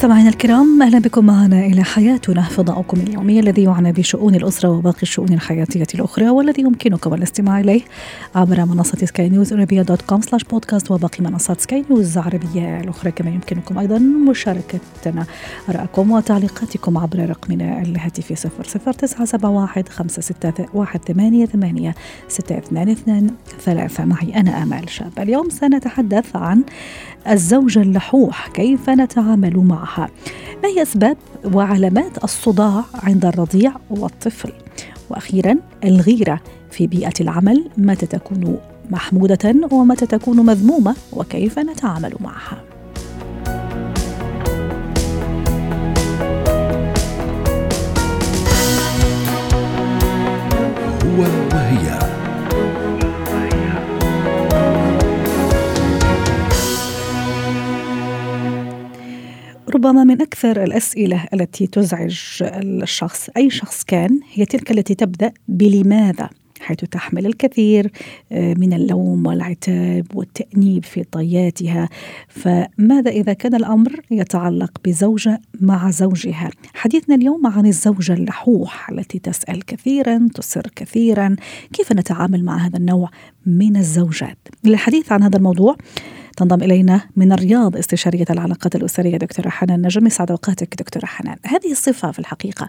مستمعينا الكرام أهلا بكم معنا إلى حياتنا فضاؤكم اليومي الذي يعنى بشؤون الأسرة وباقي الشؤون الحياتية الأخرى والذي يمكنكم الاستماع إليه عبر منصة سكاي نيوز عربيه dot com slash بودكاست وباقي منصات سكاي نيوز العربية الأخرى كما يمكنكم أيضا مشاركتنا آرائكم وتعليقاتكم عبر رقمنا الهاتفي 00971 561 622 ثلاثة. معي أنا آمال شاب. اليوم سنتحدث عن الزوجة اللحوح كيف نتعامل معها؟ ما هي أسباب وعلامات الصداع عند الرضيع والطفل؟ وأخيرا الغيرة في بيئة العمل متى تكون محمودة ومتى تكون مذمومة؟ وكيف نتعامل معها؟ ربما من أكثر الأسئلة التي تزعج الشخص. أي شخص كان؟ هي تلك التي تبدأ بلماذا؟ حيث تحمل الكثير من اللوم والعتاب والتأنيب في طياتها. فماذا إذا كان الأمر يتعلق بزوجة مع زوجها؟ حديثنا اليوم عن الزوجة اللحوح التي تسأل كثيرا تصر كثيرا. كيف نتعامل مع هذا النوع من الزوجات؟ للحديث عن هذا الموضوع تنضم إلينا من الرياض استشارية العلاقات الأسرية دكتورة حنان نجم. يسعد أوقاتك دكتورة حنان. هذه الصفة في الحقيقة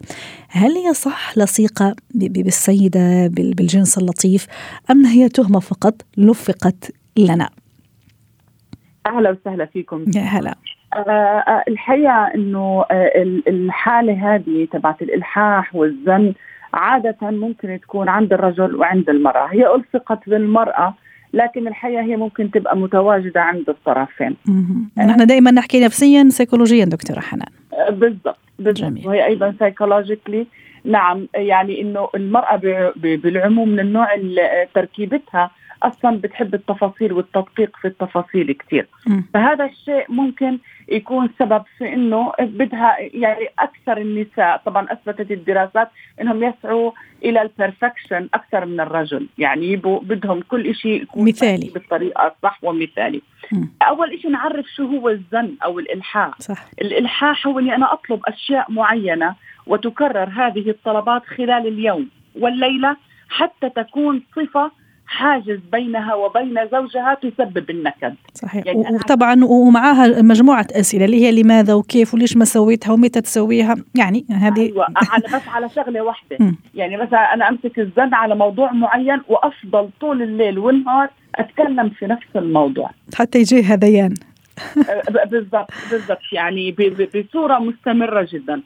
هل هي صح لصيقة بالسيدة بالجنس اللطيف أم هي تهمة فقط لفقت لنا؟ أهلا وسهلا فيكم. يا هلا. آه الحقيقة إنه آه الحالة هذه تبعت الإلحاح والزن عادة ممكن تكون عند الرجل وعند المرأة. هي ألصقت بالمرأة لكن الحقيقة هي ممكن تبقى متواجدة عند الطرفين. نحن دائما نحكي نفسيا سيكولوجيا دكتورة حنان. آه بالضبط بالضبط. وهي أيضا psychologically نعم يعني إنه المرأة بالعموم من النوع اللي تركيبتها أصلا بتحب التفاصيل والتدقيق في التفاصيل كثير. فهذا الشيء ممكن يكون سبب في إنه بدها يعني أكثر النساء طبعا أثبتت الدراسات إنهم يسعوا إلى ال perfection أكثر من الرجل يعني يبوا بدهم كل شيء يكون مثالي. بالطريقة الصح ومثالي مم. أول شيء نعرف شو هو الزن أو الإلحاح صح الإلحاح هو إني أنا أطلب أشياء معينة وتكرر هذه الطلبات خلال اليوم والليلة حتى تكون صفة حاجز بينها وبين زوجها تسبب النكد. صحيح. يعني وطبعا ومعها مجموعة أسئلة اللي هي لماذا وكيف وليش ما سويتها ومتى تسويها؟ يعني هذه أيوه على بس على شغلة واحدة. يعني مثلا أنا أمسك الزن على موضوع معين وأفضل طول الليل والنهار أتكلم في نفس الموضوع. حتى يجي هذيان. ب- بالضبط بالضبط. يعني بصورة مستمرة جدا.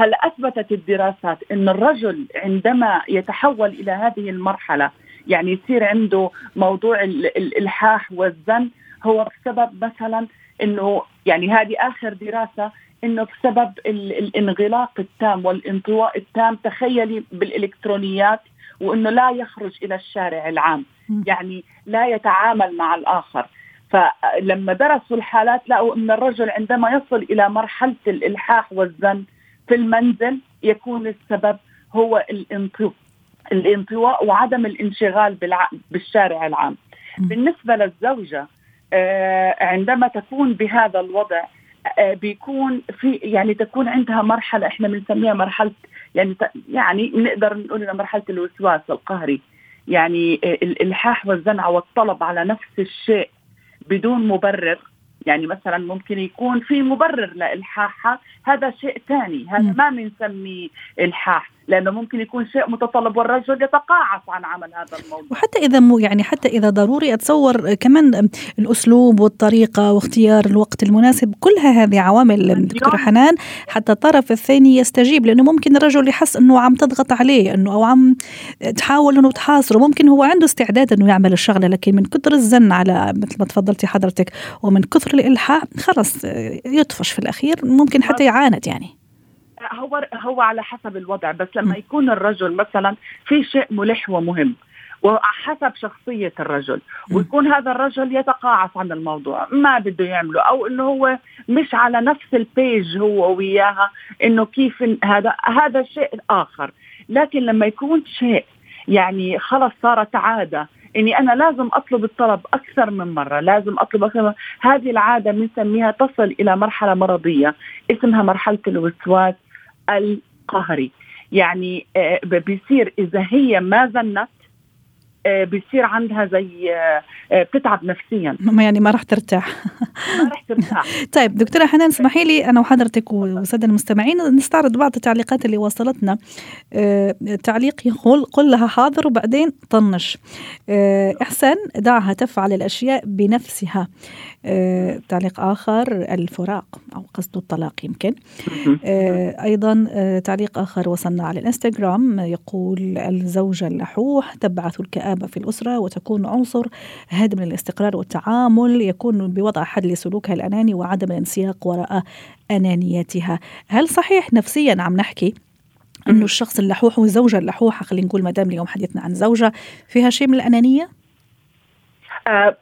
هلا أثبتت الدراسات إن الرجل عندما يتحول إلى هذه المرحلة يعني يصير عنده موضوع ال- الإلحاح والزن. هو بسبب مثلا إنه يعني هذه آخر دراسة إنه بسبب ال- الانغلاق التام والانطواء التام. تخيلي بالإلكترونيات وإنه لا يخرج إلى الشارع العام. يعني لا يتعامل مع الآخر. فلما درسوا الحالات لقوا إن الرجل عندما يصل إلى مرحلة الإلحاح والزن في المنزل يكون السبب هو الانطواء وعدم الانشغال. بالشارع العام مم. بالنسبة للزوجة آه، عندما تكون بهذا الوضع آه، بيكون في يعني تكون عندها مرحلة إحنا بنسميها مرحلة يعني يعني بنقدر نقول إنها مرحلة الوسواس القهري يعني آه، الإلحاح والزنعة والطلب على نفس الشيء بدون مبرر يعني مثلا ممكن يكون في مبرر لإلحاحها هذا شيء ثاني هذا. ما بنسميه إلحاح لأنه ممكن يكون شيء متطلب والرجل يتقاعس عن عمل هذا الموضوع. وحتى إذا مو يعني حتى إذا ضروري أتصور كمان الأسلوب والطريقة واختيار الوقت المناسب كلها هذه عوامل دكتورة حنان. حتى الطرف الثاني يستجيب لأنه ممكن الرجل يحس إنه عم تضغط عليه إنه أو عم تحاول إنه تحاصره. ممكن هو عنده استعداد إنه يعمل الشغلة لكن من كثر الزن على مثل ما تفضلتي حضرتك ومن كثر الإلحاح خلص يطفش في الأخير ممكن حتى يعاند يعني. هو هو على حسب الوضع بس لما يكون الرجل مثلا في شيء ملح ومهم وحسب شخصية الرجل ويكون هذا الرجل يتقاعس عن الموضوع ما بده يعمله أو إنه هو مش على نفس البيج هو وياها إنه كيف هذا هذا شيء آخر. لكن لما يكون شيء يعني خلص صارت عادة إني أنا لازم أطلب الطلب أكثر من مرة لازم أطلب أكثر من هذه العادة بنسميها تصل إلى مرحلة مرضية اسمها مرحلة الوسواس. القهري. يعني آه، بيصير إذا هي ما زنت آه، بيصير عندها زي آه، بتتعب نفسيا. يعني ما راح ترتاح. ما راح ترتاح. طيب دكتورة حنان اسمحي لي أنا وحضرتك والساده المستمعين نستعرض بعض التعليقات اللي وصلتنا. تعليق يقول قل لها حاضر وبعدين طنش. احسن دعها تفعل الأشياء بنفسها. تعليق آخر الفراق أو قصد الطلاق يمكن. أيضا تعليق آخر وصلنا على الإنستغرام يقول الزوجة اللحوح تبعث الكآبة في الأسرة وتكون عنصر هادم للاستقرار والتعامل يكون بوضع حد لسلوكها الأناني وعدم الانسياق وراء أنانيتها هل صحيح نفسيا عم نحكي أنه الشخص اللحوح والزوجة اللحوحة خلينا نقول ما دام اليوم حديثنا عن زوجة فيها شيء من الأنانية؟ آه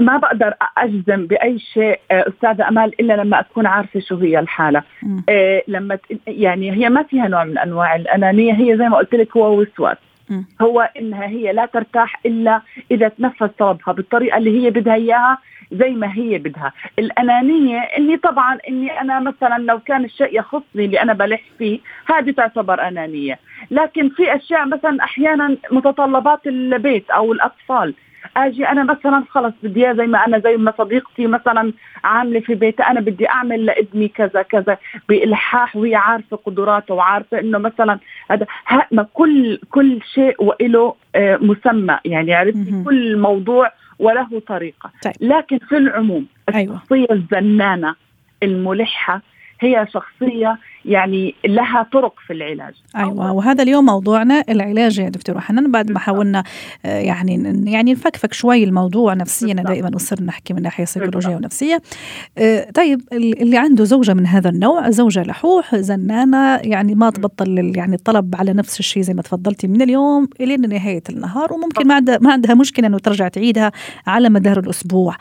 ما بقدر أجزم بأي شيء آه أستاذة أمال إلا لما أكون عارفة شو هي الحالة. آه لما يعني هي ما فيها نوع من أنواع الأنانية هي زي ما قلت لك هو وسواس. هو إنها هي لا ترتاح إلا إذا تنفذ طلبها بالطريقة اللي هي بدها إياها زي ما هي بدها. الأنانية اني طبعا إني أنا مثلا لو كان الشيء يخصني اللي أنا بلح فيه هذه تعتبر أنانية. لكن في أشياء مثلا أحيانا متطلبات البيت أو الأطفال. أجي أنا مثلا خلص بدي زي ما أنا زي ما صديقتي مثلا عاملة في بيتها أنا بدي أعمل لابني كذا كذا بإلحاح وهي عارفة قدراته وعارفة إنه مثلا هذا ما كل كل شيء وله آه، مسمى يعني عرفتي كل موضوع وله طريقة طيب. لكن في العموم أيوة. الشخصية الزنانة الملحة هي شخصية يعني لها طرق في العلاج. أيوه وهذا اليوم موضوعنا العلاج يا دكتور حنان. بعد ما حاولنا آه، يعني يعني نفكفك شوي الموضوع نفسيا دائما نصير نحكي من ناحية سيكولوجية ونفسية. آه، طيب اللي عنده زوجة من هذا النوع زوجة لحوح زنانة يعني ما تبطل يعني الطلب على نفس الشيء زي ما تفضلتي من اليوم الين نهاية النهار وممكن ما عندها ما عندها مشكلة إنه ترجع تعيدها على مدار الأسبوع.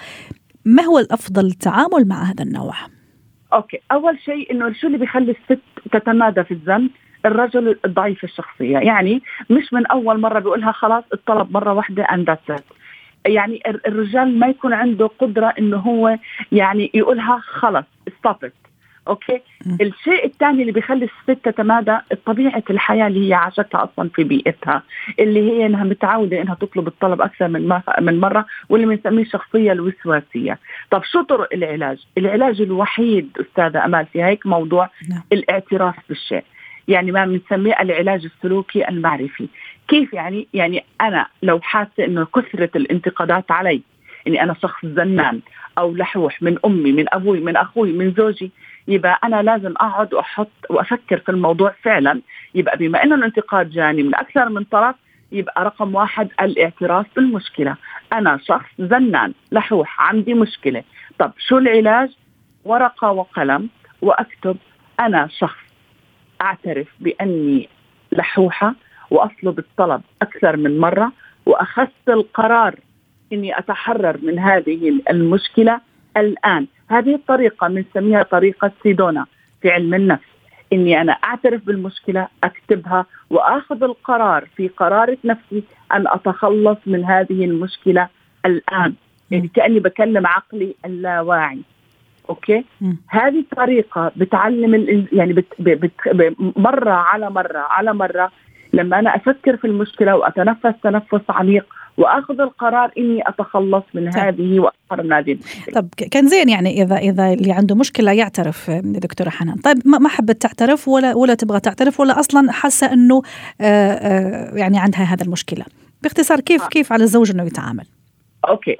ما هو الأفضل التعامل مع هذا النوع؟ okay. أول شيء إنه شو اللي بيخلي الست تتمادى في الزن؟ الرجل الضعيف الشخصية. يعني مش من أول مرة بيقولها خلاص الطلب مرة واحدة and يعني الرجال ما يكون عنده قدرة إنه هو يعني يقولها خلص stop okay. الشيء الثاني اللي بيخلي الست تتمادى طبيعة الحياة اللي هي عاشتها أصلا في بيئتها اللي هي إنها متعودة إنها تطلب الطلب أكثر من من مرة واللي بنسميه الشخصيه الوسواسية. طب شو طرق العلاج؟ العلاج الوحيد أستاذة أمال في هيك موضوع نعم. الاعتراف بالشيء. يعني ما بنسميه العلاج السلوكي المعرفي. كيف يعني؟ يعني أنا لو حاسة إنه كثرة الانتقادات علي إني أنا شخص زنان أو لحوح من أمي من أبوي من أخوي من زوجي يبقى أنا لازم أقعد وأحط وأفكر في الموضوع فعلا. يبقى بما إنه الانتقاد جاني من أكثر من طرف يبقى رقم واحد الاعتراف بالمشكلة. أنا شخص زنان لحوح عندي مشكلة. طب شو العلاج؟ ورقة وقلم وأكتب أنا شخص أعترف بأني لحوحة وأطلب الطلب أكثر من مرة وأخذت القرار إني أتحرر من هذه المشكلة الآن. هذه الطريقة بنسميها طريقة سيدونا في علم النفس إني أنا أعترف بالمشكلة أكتبها وآخذ القرار في قرارة نفسي أن أتخلص من هذه المشكلة الآن. يعني كأني بكلم عقلي اللاواعي. أوكي؟ م. هذه الطريقة بتعلم يعني بت بت مرة على مرة على مرة لما أنا أفكر في المشكلة وأتنفس تنفس عميق وأخذ القرار إني أتخلص من طيب. هذه واخر هذه طب كان زين يعني اذا إذا اللي عنده مشكلة يعترف دكتورة حنان. طيب ما حبت تعترف ولا ولا تبغى تعترف ولا أصلا حاسة إنه آآ آآ يعني عندها هذا المشكلة؟ باختصار كيف آه. كيف على الزوج إنه يتعامل؟ okay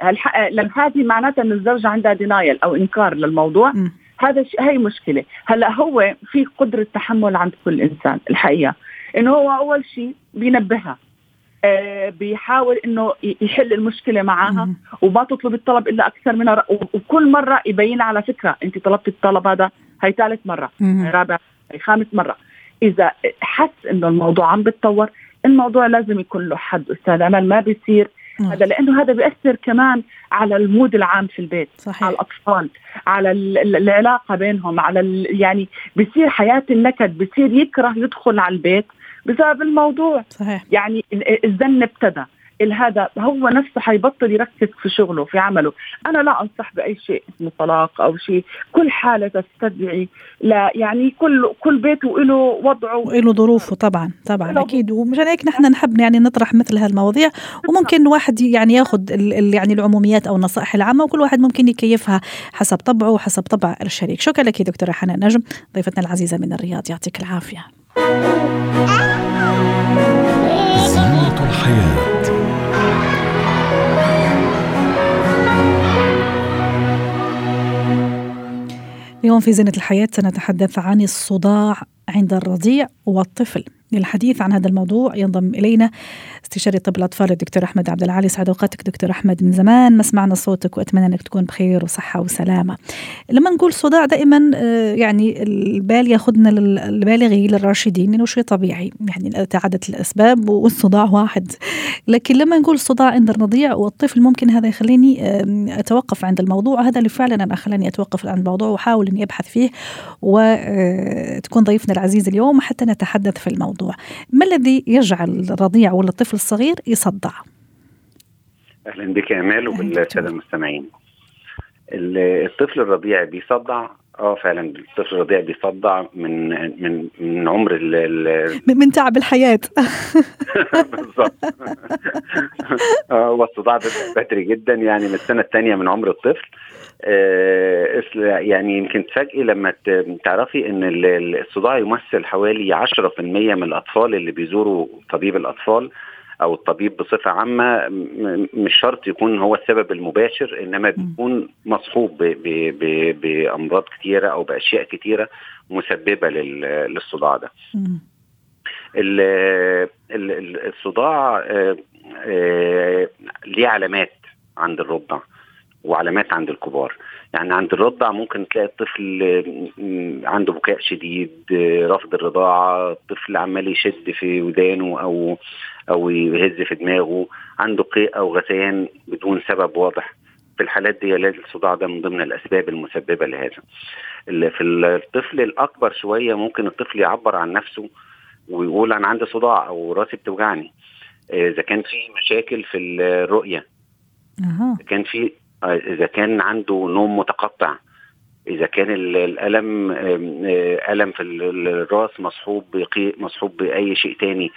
لما هذه معناتها إن الزوجه عندها denial أو إنكار للموضوع. م. هذا هي مشكلة. هلأ هو في قدرة تحمل عند كل إنسان الحقيقة. إنه هو أول شيء بينبهها. آه بيحاول إنه يحل المشكلة معها وما تطلب الطلب إلا أكثر منها وكل مرة يبين على فكرة أنت طلبت الطلب هذا هي ثالث مرة هي رابع هي خامس مرة. إذا حس إنه الموضوع عم بتطور الموضوع لازم يكون له حد أستاذ أمل ما بيصير. هذا لأنه هذا بيأثر كمان على المود العام في البيت صحيح. على الأطفال على ال- ال- العلاقة بينهم على يعني بصير حياة النكد بصير يكره يدخل على البيت. بسبب الموضوع. صحيح. يعني ال- الزن ابتدى. هذا هو نفسه حيبطل يركز في شغله في عمله. أنا لا أنصح بأي شيء اسمه طلاق أو شيء. كل حالة تستدعي. لا يعني كل كل بيت وله وضعه. وله ظروفه طبعا طبعا له أكيد. ومشان هيك نحن نحب يعني نطرح مثل هالمواضيع. وممكن واحد يعني ياخذ يعني العموميات أو النصائح العامة وكل واحد ممكن يكيفها حسب طبعه وحسب طبع الشريك. شكرا لك دكتورة حنان نجم ضيفتنا العزيزة من الرياض يعطيك العافية. الحياة. اليوم في زينة الحياة سنتحدث عن الصداع عند الرضيع والطفل. للحديث عن هذا الموضوع. ينضم إلينا استشاري طب الأطفال الدكتور أحمد عبد العالي. سعد أوقاتك دكتور أحمد. من زمان ما سمعنا صوتك وأتمنى أنك تكون بخير وصحة وسلامة. لما نقول صداع دائما آه، يعني البال يأخذنا للبالغين للراشدين إنه شيء طبيعي. يعني تعدت الأسباب والصداع واحد. لكن لما نقول صداع عند الرضيع والطفل ممكن هذا يخليني آم، أتوقف عند الموضوع. هذا اللي فعلا أنا خلاني أتوقف عند الموضوع وأحاول إني أبحث فيه وتكون ضيفنا العزيز اليوم حتى نتحدث في الموضوع. ما الذي يجعل الرضيع ولا الطفل الصغير يصدع؟ أهلا بك يا امال وبالساده. المستمعين. ال- الطفل الرضيع بيصدع؟ آه فعلا الطفل الرضيع بيصدع من من من عمر ال ال- من تعب الحياة. بالظبط. آه هو الصداع بيبدأ بدري جدا يعني من السنة الثانية من عمر الطفل. يعني يمكن تفاجئي لما تعرفي إن ال- ال- الصداع يمثل حوالي 10% من الأطفال اللي بيزوروا طبيب الأطفال أو الطبيب بصفة عامة. مش شرط يكون هو السبب المباشر إنما بيكون مصحوب بأمراض كتيرة أو بأشياء كتيرة مسببة لل- للصداع ده. الصداع آه، آه، ليه علامات عند الرضع وعلامات عند الكبار. يعني عند الرضع ممكن تلاقي الطفل عنده بكاء شديد رفض الرضاعة الطفل عمال يشد في ودانه أو أو يهز في دماغه عنده قيء أو غثيان بدون سبب واضح. في الحالات دي الصداع ده من ضمن الأسباب المسببة لهذا. في الطفل الأكبر شوية ممكن الطفل يعبر عن نفسه ويقول أنا عندي صداع أو راسي بتوجعني. آه، إذا كان في مشاكل في إذا كان في إذا كان عنده نوم متقطع إذا كان ال- الألم آه، ألم في ال- الرأس مصحوب مصحوب بأي شيء تاني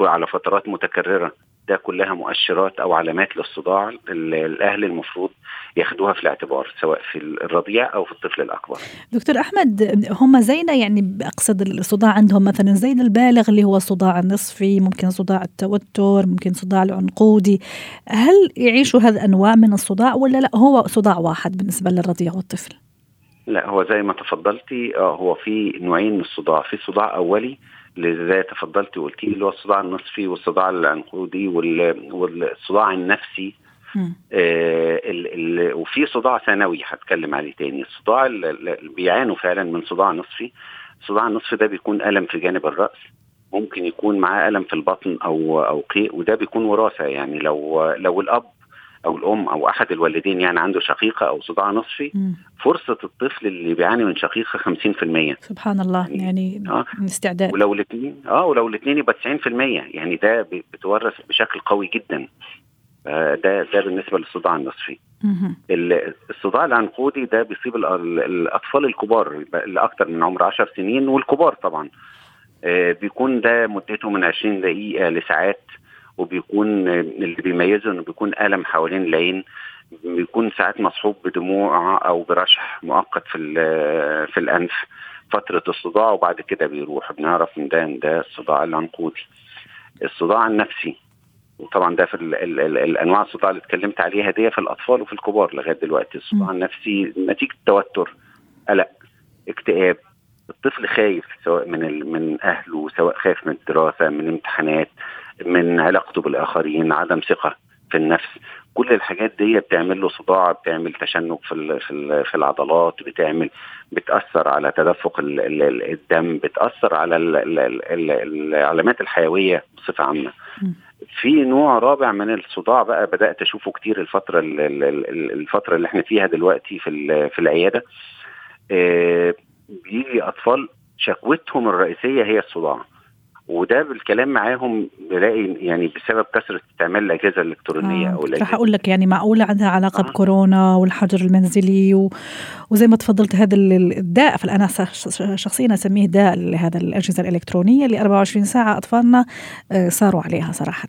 على فترات متكررة. ده كلها مؤشرات أو علامات للصداع ال- الأهل المفروض ياخدوها في الاعتبار سواء في الرضيع أو في الطفل الأكبر. دكتور أحمد هم زينا يعني أقصد الصداع عندهم مثلا زي البالغ اللي هو صداع النصفي ممكن صداع التوتر ممكن صداع العنقودي. هل يعيشوا هذه انواع من الصداع ولا لا؟ هو صداع واحد بالنسبة للرضيع والطفل. لا هو زي ما تفضلتي آه هو في نوعين من الصداع في صداع أولي زي تفضلتي وقلتي اللي هو الصداع النصفي والصداع العنقودي وال- والصداع النفسي. آه ال ال وفي صداع ثانوي هتكلم عليه تاني. الصداع ال- ال- اللي بيعانوا فعلا من صداع نصفي. الصداع النصفي ده بيكون ألم في جانب الرأس. ممكن يكون معاه ألم في البطن أو أو قيء وده بيكون وراثة. يعني لو لو الأب أو الأم أو أحد الوالدين يعني عنده شقيقة أو صداع نصفي مم. فرصة الطفل اللي بيعاني من شقيقة 50% سبحان الله يعني آه. من استعداد. ولو الاثنين آه ولو الاثنين يبقى 90% يعني ده بتورث بشكل قوي جدا. آه، ده ده بالنسبة للصداع النصفي. الصداع العنقودي ده بيصيب ال- ال- الأطفال الكبار اللي أكتر من عمر 10 سنين والكبار طبعا. آه، بيكون ده مدته من 20 دقيقة لساعات. وبيكون اللي بيميزه إنه بيكون آلم حوالين العين بيكون ساعات مصحوب بدموع أو برشح مؤقت في في الأنف فترة الصداع وبعد كده بيروح بنعرف إن ده إن ده الصداع العنقودي الصداع النفسي وطبعا ده في ال ال ال الأنواع الصداع اللي اتكلمت عليها دي في الأطفال وفي الكبار لغاية دلوقتي الصداع. النفسي نتيجة توتر قلق اكتئاب الطفل خايف سواء من من أهله سواء خايف من الدراسة من امتحانات من علاقته بالآخرين عدم ثقة في النفس. كل الحاجات دي بتعمل له صداع بتعمل تشنج في في في العضلات بتعمل بتأثر على تدفق الدم بتأثر على العلامات الحيوية بصفة عامة. في نوع رابع من الصداع بقى بدأت أشوفه كتير الفترة الفترة اللي إحنا فيها دلوقتي في في العيادة. آه، بيجي أطفال شكوتهم الرئيسية هي الصداع. وده بالكلام معاهم بلاقي يعني بسبب كثرة استعمال الأجهزة الإلكترونية آه. أو راح أقول لك يعني معقوله عندها علاقة آه. بكورونا والحجر المنزلي و... وزي ما تفضلت هذا الداء فانا شخصيا أسميه داء لهذا الأجهزة الإلكترونية اللي 24 ساعة أطفالنا آه، صاروا عليها صراحة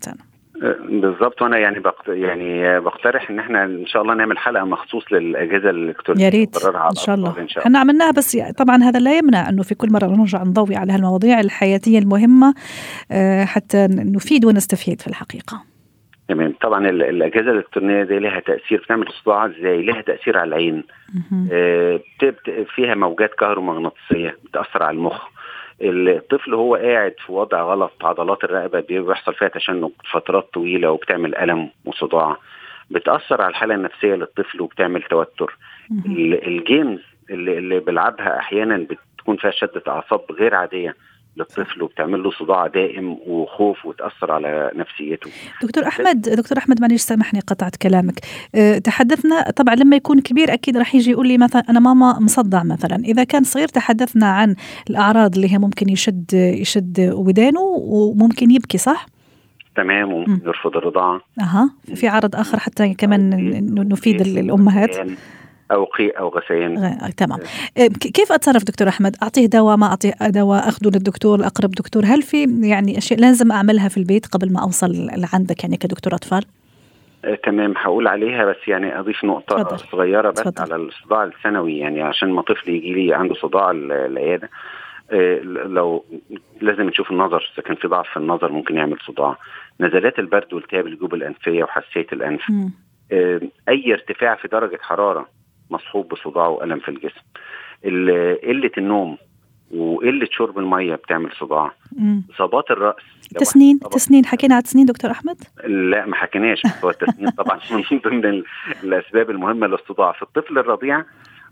بالظبط وأنا يعني بقت يعني بقترح إن إحنا إن شاء الله نعمل حلقة مخصوص للأجهزة الإلكترونية يا ريت إن شاء الله. إحنا عملناها بس طبعا هذا لا يمنع إنه في كل مرة نرجع نضوي على هالمواضيع الحياتية المهمة آه، حتى نفيد ونستفيد في الحقيقة. تمام. طبعا الأجهزة الإلكترونية دي لها تأثير بتعمل صداع إزاي؟ لها تأثير على العين. آه فيها موجات كهرومغناطيسية بتأثر على المخ. الطفل هو قاعد في وضع غلط عضلات الرقبة بيحصل فيها تشنج فترات طويلة وبتعمل ألم وصداع. بتأثر على الحالة النفسية للطفل وبتعمل توتر. الجيمز اللي, اللي بيلعبها أحيانا بتكون فيها شدة أعصاب غير عادية. للطفل وبتعمل له صداع دائم وخوف وتأثر على نفسيته. دكتور أحمد دكتور أحمد معلش سامحني قطعت كلامك. أه تحدثنا طبعا لما يكون كبير أكيد راح يجي يقول لي مثلا أنا ماما مصدع مثلا، إذا كان صغير تحدثنا عن الأعراض اللي هي ممكن يشد يشد ودانه وممكن يبكي صح؟ تمام وممكن يرفض الرضاعة. أها في عرض آخر حتى كمان نفيد الأمهات. أو قيء أو غثيان غ... تمام. آه، كيف أتصرف دكتور أحمد؟ أعطيه دواء ما أعطيه دواء أخذه للدكتور الاقرب دكتور. هل في يعني أشياء لازم أعملها في البيت قبل ما أوصل لعندك يعني كدكتور أطفال؟ آه، تمام. هقول عليها بس يعني أضيف نقطة فضل. صغيرة بس فضل. على الصداع السنوي يعني عشان ما طفل يجي لي عنده صداع العيادة. آه، لو لازم نشوف النظر إذا كان في ضعف في النظر ممكن يعمل صداع. نزلات البرد والتهاب الجيوب الأنفية وحساسية الأنف. م. أي ارتفاع في درجة حرارة مصحوب بصداع وألم في الجسم. قلة النوم وقلة شرب المية بتعمل صداع. إصابات الرأس. تسنين تسنين. حكينا على التسنين دكتور أحمد؟ لا ما حكيناش. هو التسنين طبعا من ضمن الأسباب المهمة للصداع. في الطفل الرضيع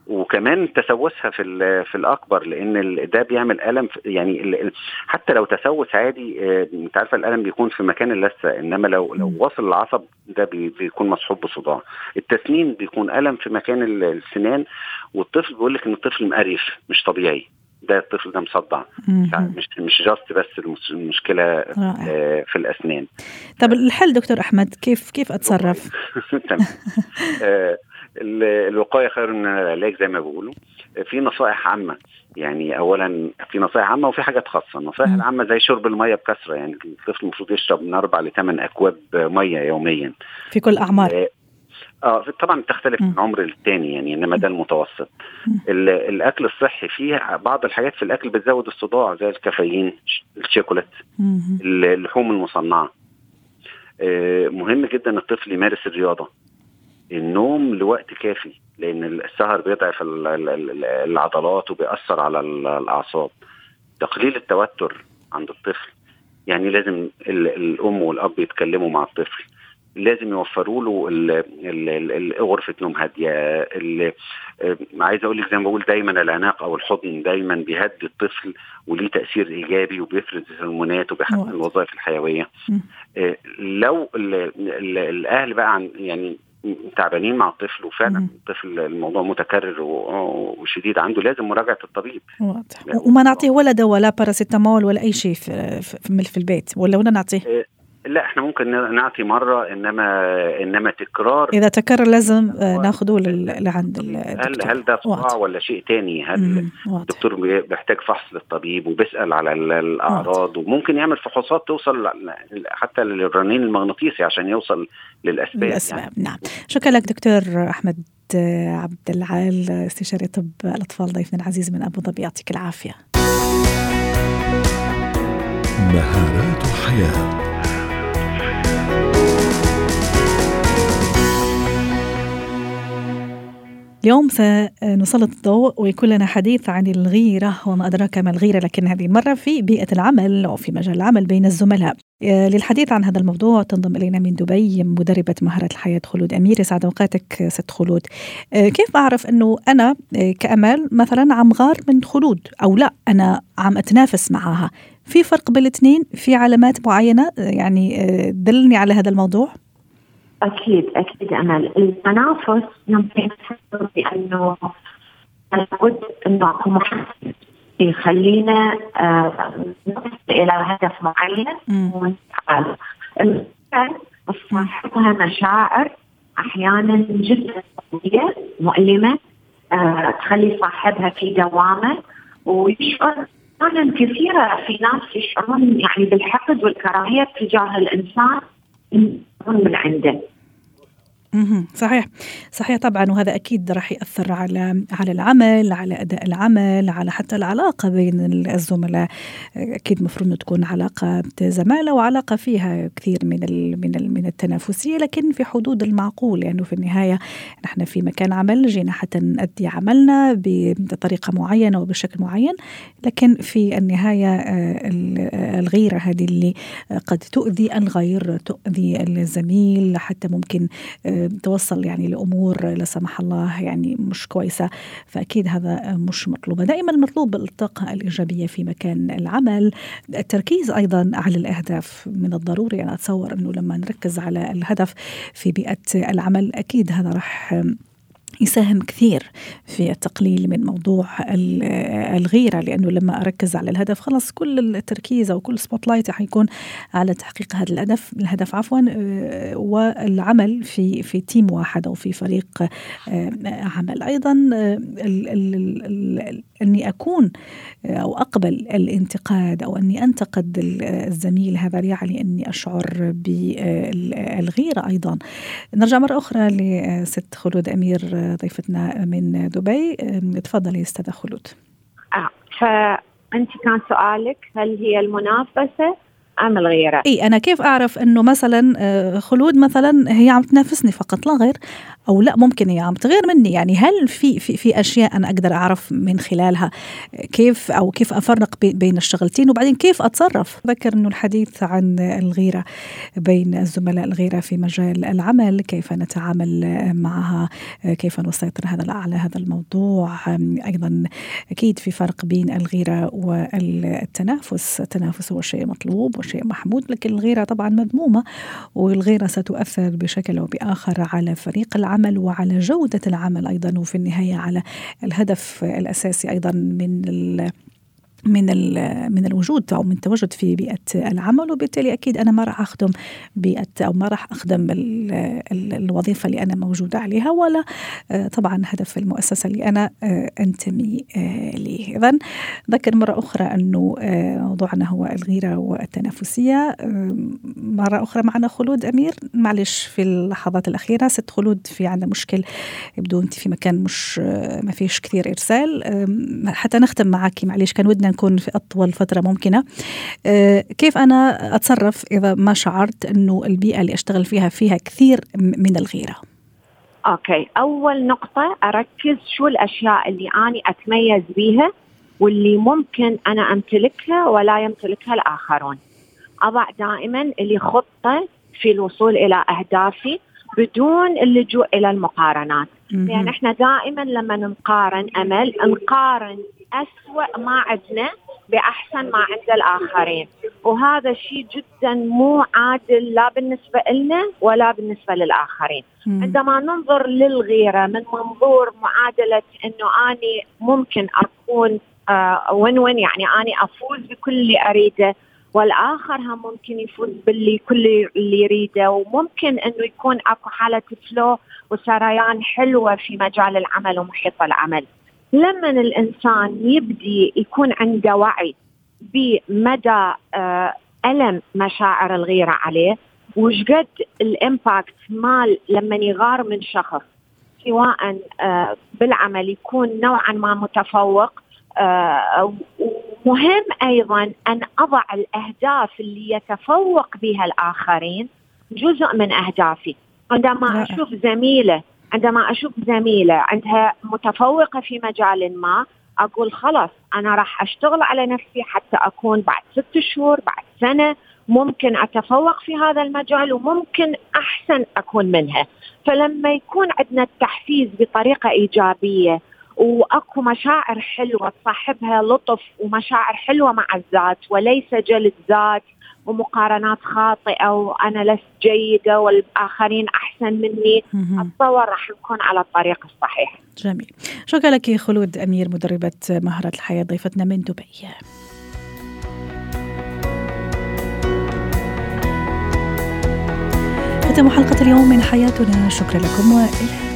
وكمان تسوسها في في الأكبر لأن ده بيعمل ألم يعني حتى لو تسوس عادي آه، أنت عارفه الألم بيكون في مكان اللثة إنما لو لو وصل العصب ده بيكون مصحوب بصداع. التسنين بيكون ألم في مكان السنان والطفل بيقول لك إن الطفل مقريف مش طبيعي. ده الطفل ده مصدع. مش مش جاست بس المشكلة آه في الأسنان. طب الحل دكتور أحمد كيف كيف أتصرف؟ تمام. آه، الوقاية خير من العلاج زي ما بيقولوا. في نصائح عامة يعني اولا في نصائح عامة وفي حاجات خاصة. النصائح العامة زي شرب المية بكثرة يعني الطفل المفروض يشرب من أربع لثمان أكواب مية يوميا. في كل أعمار. آه طبعا بتختلف من عمر للتاني يعني إنما ده المتوسط. الأكل الصحي فيه بعض الحاجات في الأكل بتزود الصداع زي الكافيين الشوكولات اللحوم المصنعة. آه مهم جدا الطفل يمارس الرياضة. النوم لوقت كافي لأن السهر بيضعف العضلات وبيأثر على الأعصاب. تقليل التوتر عند الطفل يعني لازم الأم والأب يتكلموا مع الطفل. لازم يوفروا له غرفة نوم هادية. عايز أقول لك زي ما بقول دايما العناق أو الحضن دايما بيهدي الطفل وليه تأثير إيجابي وبيفرز الهرمونات وبيحسن الوظائف الحيوية. آه، لو الأهل بقى عن يعني تعبانين مع الطفل وفعلا الطفل الموضوع متكرر وشديد عنده لازم مراجعة الطبيب. واضح. وما نعطيه ولا دواء لا باراسيتامول ولا أي شيء في, في, البيت؟ ولا ولا نعطيه؟ آه، لا إحنا ممكن نعطي مرة إنما إنما تكرار. إذا تكرر لازم آه، ناخذه لعند الدكتور هل هل ده صداع ولا شيء تاني؟ هل الدكتور بيحتاج فحص للطبيب وبيسأل على الأعراض وممكن يعمل فحوصات توصل حتى للرنين المغناطيسي عشان يوصل للأسباب الاسباب يعني. نعم. شكرا لك دكتور أحمد عبد العال استشاري طب الأطفال ضيفنا العزيز من أبو ظبي. يعطيك العافية. مهارات الحياة. اليوم سنسلط الضوء ويكون لنا حديث عن الغيرة وما أدراك ما الغيرة لكن هذه المرة في بيئة العمل أو في مجال العمل بين الزملاء. آه، للحديث عن هذا الموضوع تنضم إلينا من دبي مدربة مهارة الحياة خلود امير يسعد أوقاتك ست خلود. آه، كيف أعرف أنه أنا آه، كأمال مثلا عم غار من خلود أو لا؟ أنا عم أتنافس معها. في فرق بين الاثنين؟ في علامات معينة؟ يعني دلني على هذا الموضوع؟ أكيد أكيد امل التنافس يمكن بانه لابد إنه يخلينا آه، نصل إلى هدف معين. ونفعل تصاحبها مشاعر أحيانا جدا قويه مؤلمة آه، تخلي صاحبها في دوامة ويشعر أحيانا كثيرة في ناس يشعرون يعني بالحقد والكراهية تجاه الإنسان. من عنده. صحيح. صحيح طبعا وهذا أكيد راح يأثر على على العمل على أداء العمل على حتى العلاقة بين الزملاء أكيد المفروض تكون علاقة زمالة وعلاقة فيها كثير من من من التنافسية. لكن في حدود المعقول لأنه يعني في النهاية نحن في مكان عمل جينا حتى نؤدي عملنا بطريقة معينة وبشكل معين. لكن في النهاية آه، الغيرة هذه اللي قد تؤذي الغير تؤذي الزميل حتى ممكن آه، توصل يعني لأمور لا سمح الله يعني مش كويسة فأكيد هذا مش مطلوب. دائما المطلوب الطاقة الإيجابية في مكان العمل. التركيز أيضا على الأهداف من الضروري. أنا أتصور أنه لما نركز على الهدف في بيئة العمل أكيد هذا راح يساهم كثير في التقليل من موضوع الغيرة لأنه لما أركز على الهدف خلاص كل التركيز أو كل spotlight حيكون على تحقيق هذا الهدف الهدف عفوا آه، والعمل في في team واحد أو في فريق آه، عمل. أيضا آه، أني أكون أو أقبل الانتقاد أو أني أنتقد الزميل هذا يعني أني أشعر بالغيرة أيضا. نرجع مرة أخرى لست خلود أمير ضيفتنا من دبي. تفضلي أستاذة خلود. آه فأنت كان سؤالك هل هي المنافسة أم الغيرة؟ إي أنا كيف أعرف إنه مثلا آه، خلود مثلا هي عم تنافسني فقط لا غير أو لا ممكن هي عم تغير مني؟ يعني هل في في في أشياء أنا أقدر أعرف من خلالها كيف أو كيف أفرق بين الشغلتين؟ وبعدين كيف أتصرف؟ ذكر إنه الحديث عن الغيرة بين الزملاء الغيرة في مجال العمل كيف نتعامل معها كيف نسيطر هذا على هذا الموضوع. أيضا أكيد في فرق بين الغيرة والتنافس. التنافس هو شيء مطلوب وشيء محمود لكن الغيرة طبعا مذمومة والغيرة ستؤثر بشكل أو بآخر على فريق العمل وعلى جودة العمل أيضا وفي النهاية على الهدف الأساسي أيضا من من من الوجود أو من التواجد في بيئة العمل وبالتالي أكيد أنا ما راح أخدم بيئة أو ما راح أخدم الوظيفة اللي أنا موجودة عليها ولا آه، طبعا هدف المؤسسة اللي أنا آه، أنتمي آه، ليه. اذا ذكر مرة أخرى أنه موضوعنا هو الغيرة والتنافسية. مرة أخرى معنا خلود أمير. معلش في اللحظات الأخيرة ست خلود في عندنا مشكل يبدو أنت في مكان مش ما فيش كثير إرسال. حتى نختم معك معلش كان ودنا نكون في أطول فترة ممكنة. آه، كيف أنا أتصرف إذا ما شعرت أنه البيئة اللي أشتغل فيها فيها كثير من الغيرة؟ أوكي. أول نقطة أركز شو الأشياء اللي أنا أتميز بيها واللي ممكن أنا أمتلكها ولا يمتلكها الآخرون. أضع دائما اللي خطة في الوصول إلى أهدافي بدون اللجوء إلى المقارنات. يعني إحنا دائما لما نقارن أمل نقارن أسوأ ما عندنا بأحسن ما عند الآخرين. وهذا شيء جدا مو عادل لا بالنسبة لنا ولا بالنسبة للآخرين. مم. عندما ننظر للغيرة من منظور معادلة أنه أني ممكن أكون آه وين وين يعني أني أفوز بكل اللي أريده والآخر هم ممكن يفوز باللي كل اللي يريده وممكن أنه يكون أكو حالة فلو وسريان حلوة في مجال العمل ومحيط العمل. لما الإنسان يبدي يكون عنده وعي بمدى آه، ألم مشاعر الغيرة عليه وش قد الإمباكت مال لما يغار من شخص سواء آه، بالعمل يكون نوعا ما متفوق آه، مهم أيضا أن أضع الأهداف اللي يتفوق بها الآخرين جزء من أهدافي. عندما أشوف زميلة عندما أشوف زميلة عندها متفوقة في مجال ما أقول خلاص أنا راح أشتغل على نفسي حتى أكون بعد ست شهور بعد سنة ممكن أتفوق في هذا المجال وممكن أحسن أكون منها. فلما يكون عندنا التحفيز بطريقة إيجابية وأكو مشاعر حلوة تصاحبها لطف ومشاعر حلوة مع الذات وليس جلد ذات ومقارنات خاطئة وأنا لست جيدة والآخرين أحسن مني أتصور راح نكون على الطريق الصحيح. جميل. شكرا لك خلود أمير مدربة مهارات الحياة ضيفتنا من دبي. ختام حلقة اليوم من حياتنا شكرا لكم وإلى